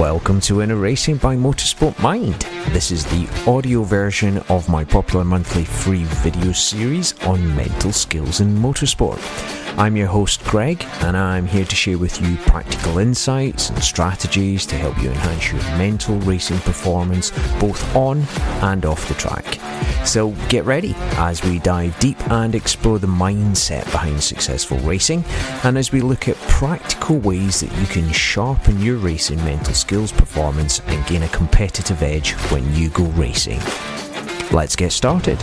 Welcome to Inner Racing by Motorsport Mind. This is the audio version of my popular monthly free video series on mental skills in motorsport. I'm your host, Greg, and I'm here to share with you practical insights and strategies to help you enhance your mental racing performance both on and off the track. So get ready as we dive deep and explore the mindset behind successful racing, and as we look at practical ways that you can sharpen your racing mental skills performance and gain a competitive edge when you go racing. Let's get started.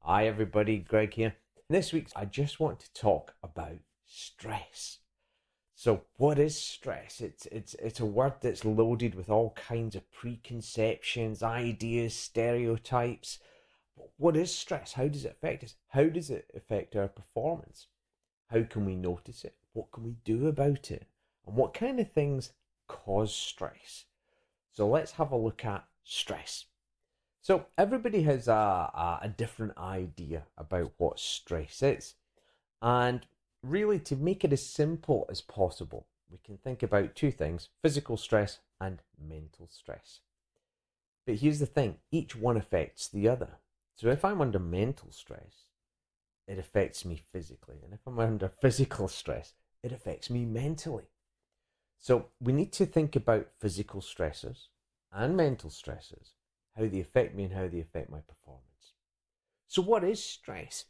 Hi, everybody, Greg here. This week, I just want to talk about stress. So, what is stress? It's it's it's a word that's loaded with all kinds of preconceptions, ideas, stereotypes. What is stress? How does it affect us? How does it affect our performance? How can we notice it? What can we do about it? And what kind of things cause stress? So, let's have a look at stress. So everybody has a, a, a, different idea about what stress is. And really, to make it as simple as possible, we can think about two things physical stress and mental stress. But here's the thing each one affects the other. So if I'm under mental stress, it affects me physically. And if I'm under physical stress, it affects me mentally. So we need to think about physical stressors and mental stressors how they affect me and how they affect my performance. So, what is stress?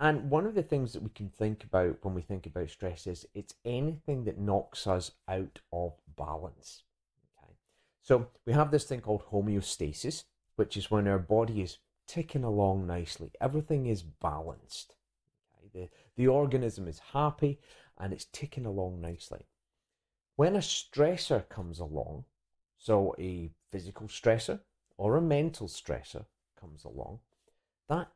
And one of the things that we can think about when we think about stress is it's anything that knocks us out of balance. Okay. So, we have this thing called homeostasis, which is when our body is ticking along nicely, everything is balanced. Okay. The, the organism is happy and it's ticking along nicely. When a stressor comes along, so a physical stressor, or a mental stressor comes along, that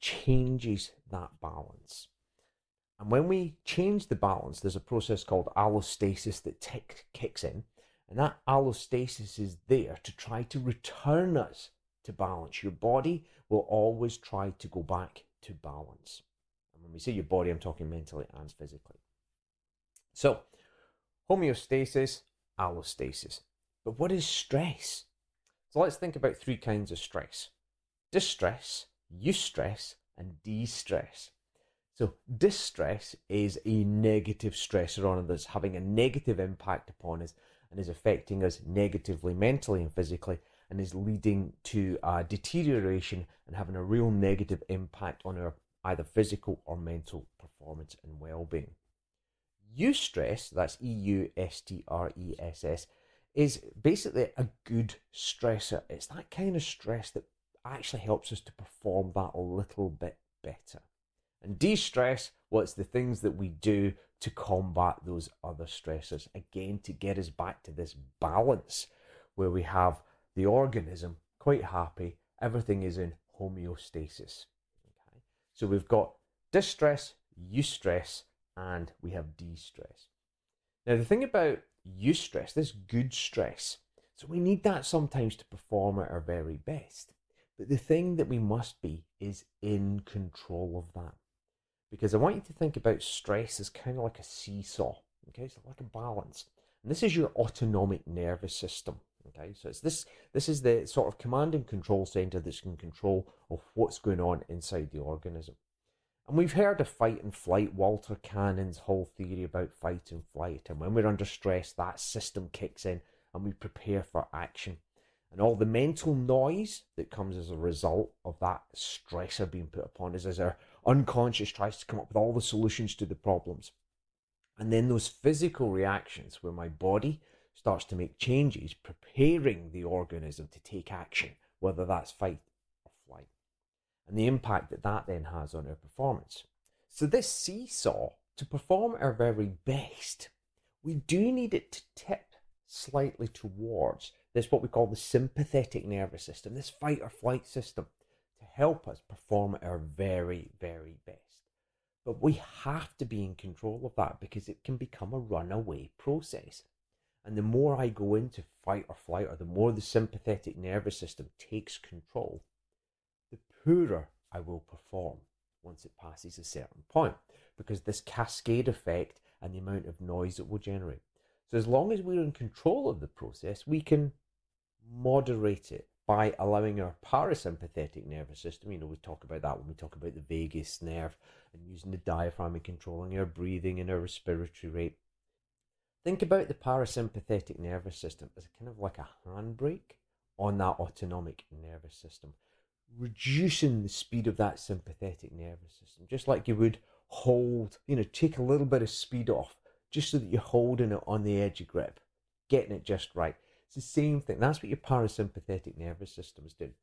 changes that balance. And when we change the balance, there's a process called allostasis that kicks in. And that allostasis is there to try to return us to balance. Your body will always try to go back to balance. And when we say your body, I'm talking mentally and physically. So, homeostasis, allostasis. But what is stress? So let's think about three kinds of stress distress, eustress, and de-stress. So distress is a negative stressor on us that's having a negative impact upon us and is affecting us negatively mentally and physically and is leading to a deterioration and having a real negative impact on our either physical or mental performance and well-being. Eustress, that's E U S T R E S S, is basically a good stressor. It's that kind of stress that actually helps us to perform that a little bit better. And de stress, what's the things that we do to combat those other stressors? Again, to get us back to this balance where we have the organism quite happy, everything is in homeostasis. Okay? So we've got distress, eustress, and we have de stress. Now, the thing about eustress, this good stress. So we need that sometimes to perform at our very best. But the thing that we must be is in control of that. Because I want you to think about stress as kind of like a seesaw, okay? So like a balance. And this is your autonomic nervous system, okay? So it's this this is the sort of command and control center that's in control of what's going on inside the organism. And we've heard of fight and flight, Walter Cannon's whole theory about fight and flight. And when we're under stress, that system kicks in and we prepare for action. And all the mental noise that comes as a result of that stressor being put upon us as our unconscious tries to come up with all the solutions to the problems. And then those physical reactions where my body starts to make changes, preparing the organism to take action, whether that's fight and the impact that that then has on our performance. So, this seesaw, to perform our very best, we do need it to tip slightly towards this, what we call the sympathetic nervous system, this fight or flight system, to help us perform our very, very best. But we have to be in control of that because it can become a runaway process. And the more I go into fight or flight, or the more the sympathetic nervous system takes control, poorer I will perform once it passes a certain point because this cascade effect and the amount of noise it will generate. So, as long as we're in control of the process, we can moderate it by allowing our parasympathetic nervous system, you know, we talk about that when we talk about the vagus nerve and using the diaphragm and controlling our breathing and our respiratory rate. Think about the parasympathetic nervous system as kind of like a handbrake on that autonomic nervous system, reducing the speed of that sympathetic nervous system, just like you would hold, you know, take a little bit of speed off just so that you're holding it on the edge of grip, getting it just right. It's the same thing. That's what your parasympathetic nervous system is doing.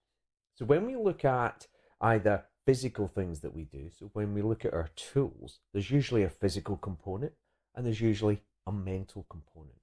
So when we look at either physical things that we do, so when we look at our tools, there's usually a physical component and there's usually a mental component.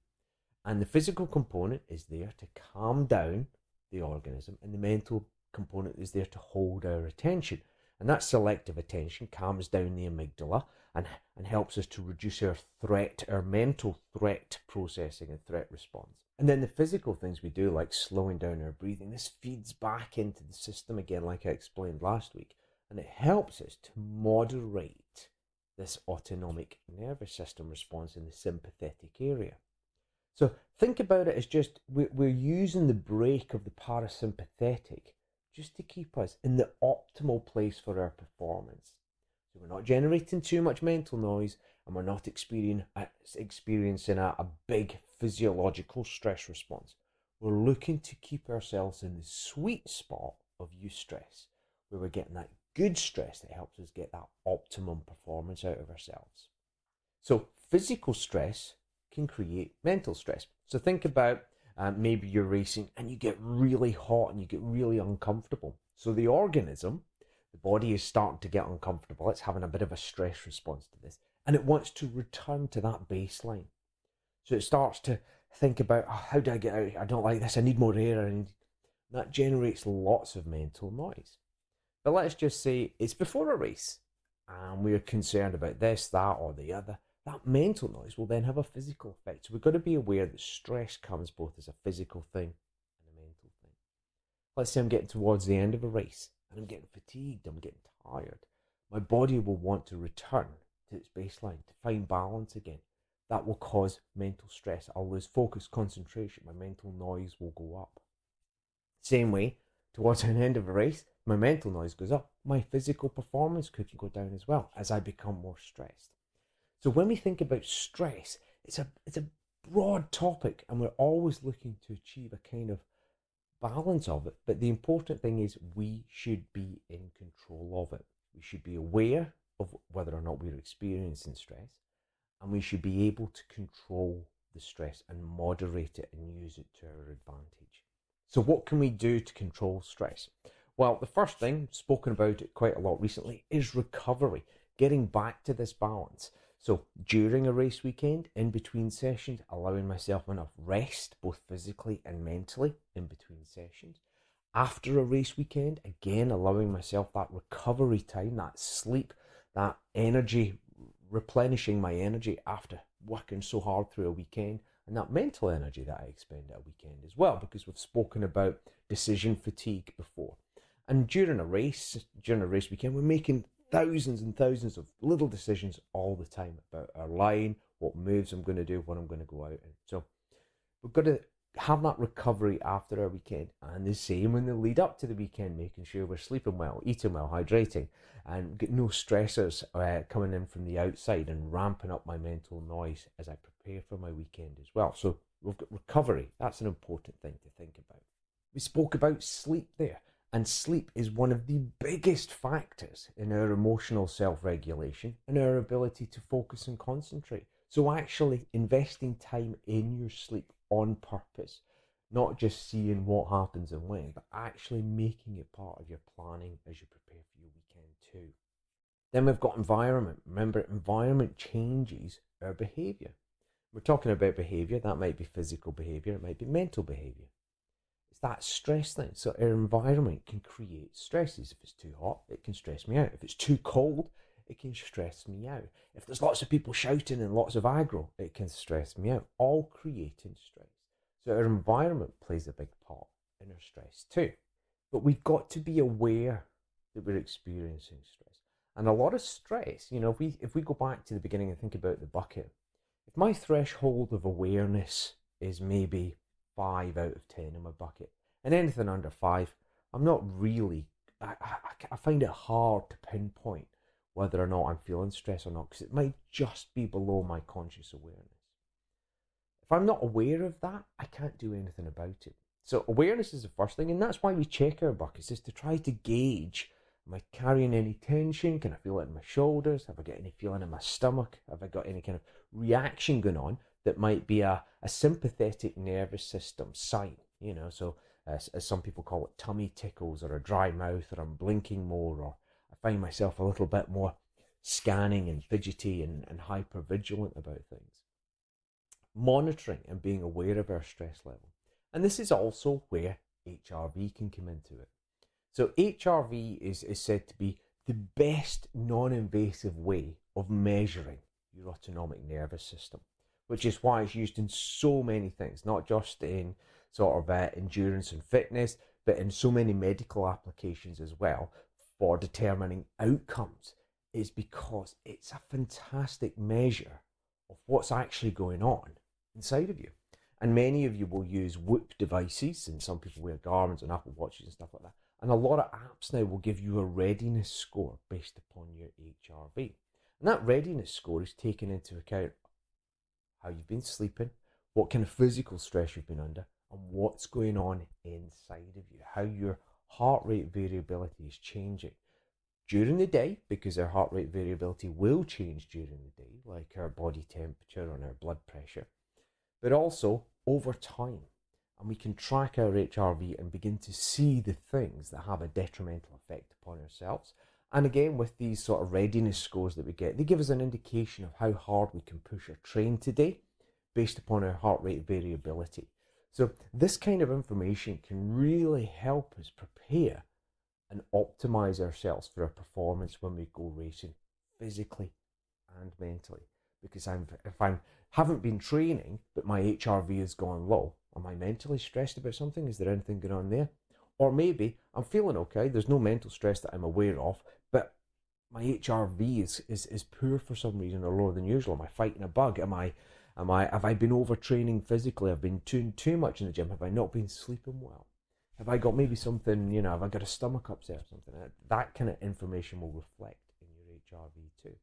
And the physical component is there to calm down the organism, and the mental component is there to hold our attention. And that selective attention calms down the amygdala and, and helps us to reduce our threat, our mental threat processing and threat response. And then the physical things we do, like slowing down our breathing, this feeds back into the system again, like I explained last week. And it helps us to moderate this autonomic nervous system response in the sympathetic area. So think about it as just we're using the brake of the parasympathetic just to keep us in the optimal place for our performance. So we're not generating too much mental noise and we're not uh, experiencing a, a big physiological stress response. We're looking to keep ourselves in the sweet spot of eustress, where we're getting that good stress that helps us get that optimum performance out of ourselves. So, physical stress can create mental stress. So, think about maybe you're racing and you get really hot and you get really uncomfortable. So, the organism, the body is starting to get uncomfortable. It's having a bit of a stress response to this and it wants to return to that baseline. So, it starts to think about oh, how do I get out? I don't like this. I need more air. And that generates lots of mental noise. But let's just say it's before a race and we're concerned about this, that, or the other. That mental noise will then have a physical effect. So we've got to be aware that stress comes both as a physical thing and a mental thing. Let's say I'm getting towards the end of a race and I'm getting fatigued, I'm getting tired. My body will want to return to its baseline to find balance again. That will cause mental stress. I'll lose focus, concentration. My mental noise will go up. Same way, towards an end of a race, my mental noise goes up. My physical performance could go down as well as I become more stressed. So when we think about stress, it's a it's a broad topic and we're always looking to achieve a kind of balance of it. But the important thing is we should be in control of it. We should be aware of whether or not we're experiencing stress and we should be able to control the stress and moderate it and use it to our advantage. So what can we do to control stress? Well, the first thing, spoken about it quite a lot recently, is recovery, getting back to this balance. So during a race weekend, in between sessions, allowing myself enough rest, both physically and mentally, in between sessions. After a race weekend, again, allowing myself that recovery time, that sleep, that energy, replenishing my energy after working so hard through a weekend, and that mental energy that I expend at a weekend as well, because we've spoken about decision fatigue before. And during a race, during a race weekend, we're making thousands and thousands of little decisions all the time about our line, what moves I'm going to do, what I'm going to go out in. So we've got to have that recovery after our weekend, and the same in the lead up to the weekend, making sure we're sleeping well, eating well, hydrating, and get no stressors uh, coming in from the outside and ramping up my mental noise as I prepare for my weekend as well. So we've got recovery. That's an important thing to think about. We spoke about sleep there. And sleep is one of the biggest factors in our emotional self regulation and our ability to focus and concentrate. So, actually, investing time in your sleep on purpose, not just seeing what happens and when, but actually making it part of your planning as you prepare for your weekend too. Then we've got environment. Remember, environment changes our behavior. We're talking about behavior, that might be physical behavior, it might be mental behavior that stress thing. So our environment can create stresses. If it's too hot, it can stress me out. If it's too cold, it can stress me out. If there's lots of people shouting and lots of aggro, it can stress me out, all creating stress. So our environment plays a big part in our stress too. But we've got to be aware that we're experiencing stress. And a lot of stress, you know, if we if we go back to the beginning and think about the bucket, if my threshold of awareness is maybe five out of ten in my bucket, and anything under five, I'm not really. I, I, I find it hard to pinpoint whether or not I'm feeling stress or not because it might just be below my conscious awareness. If I'm not aware of that, I can't do anything about it. So awareness is the first thing, and that's why we check our buckets is to try to gauge: Am I carrying any tension? Can I feel it in my shoulders? Have I got any feeling in my stomach? Have I got any kind of reaction going on that might be a, a sympathetic nervous system sign? You know, so as, as some people call it, tummy tickles or a dry mouth, or I'm blinking more, or I find myself a little bit more scanning and fidgety and, and hyper vigilant about things. Monitoring and being aware of our stress level. And this is also where HRV can come into it. So, HRV is, is said to be the best non invasive way of measuring your autonomic nervous system, which is why it's used in so many things, not just in sort of uh, endurance and fitness, but in so many medical applications as well for determining outcomes, is because it's a fantastic measure of what's actually going on inside of you. And many of you will use Whoop devices, and some people wear Garmin's and Apple Watches and stuff like that. And a lot of apps now will give you a readiness score based upon your HRV. And that readiness score is taken into account how you've been sleeping, what kind of physical stress you've been under, and what's going on inside of you, how your heart rate variability is changing during the day, because our heart rate variability will change during the day, like our body temperature and our blood pressure, but also over time. And we can track our HRV and begin to see the things that have a detrimental effect upon ourselves. And again, with these sort of readiness scores that we get, they give us an indication of how hard we can push our train today based upon our heart rate variability. So, this kind of information can really help us prepare and optimize ourselves for our performance when we go racing, physically and mentally. Because I'm, if I haven't been training, but my HRV has gone low, am I mentally stressed about something? Is there anything going on there? Or maybe I'm feeling okay, there's no mental stress that I'm aware of, but my HRV is, is, is poor for some reason or lower than usual. Am I fighting a bug? Am I Am I have I been overtraining physically? I've been too too much in the gym. Have I not been sleeping well? Have I got maybe something, you know, have I got a stomach upset or something? That kind of information will reflect in your HRV too.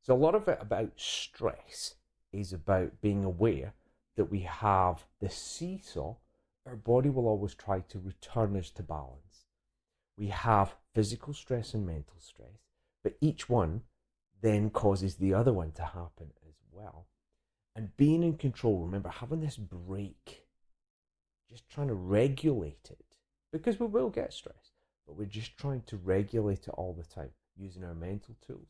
So a lot of it about stress is about being aware that we have the seesaw. Our body will always try to return us to balance. We have physical stress and mental stress, but each one then causes the other one to happen as well and being in control. Remember, having this brake, just trying to regulate it because we will get stressed, but we're just trying to regulate it all the time using our mental tools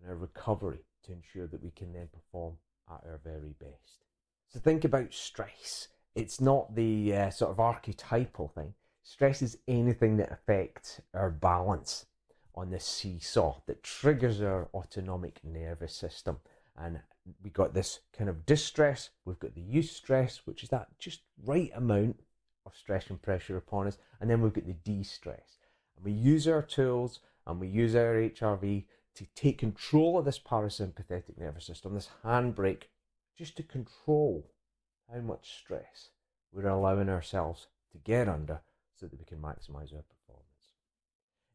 and our recovery to ensure that we can then perform at our very best. So, think about stress. It's not the uh, sort of archetypal thing. Stress is anything that affects our balance on the seesaw that triggers our autonomic nervous system and we got this kind of distress, we've got the eustress, which is that just right amount of stress and pressure upon us, and then we've got the de-stress. And we use our tools and we use our HRV to take control of this parasympathetic nervous system, this handbrake, just to control how much stress we're allowing ourselves to get under so that we can maximize our performance.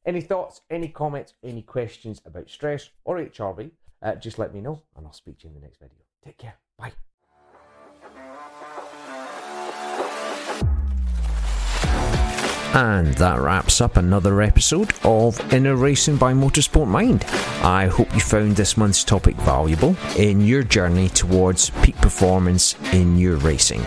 Any thoughts, any comments, any questions about stress or HRV? uh, just let me know and I'll speak to you in the next video. Take care. Bye. And that wraps up another episode of Inner Racing by Motorsport Mind. I hope you found this month's topic valuable in your journey towards peak performance in your racing.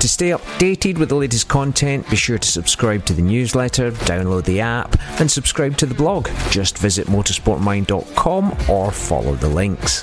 To stay updated with the latest content, be sure to subscribe to the newsletter, download the app, and subscribe to the blog. Just visit motorsportmind.com or follow the links.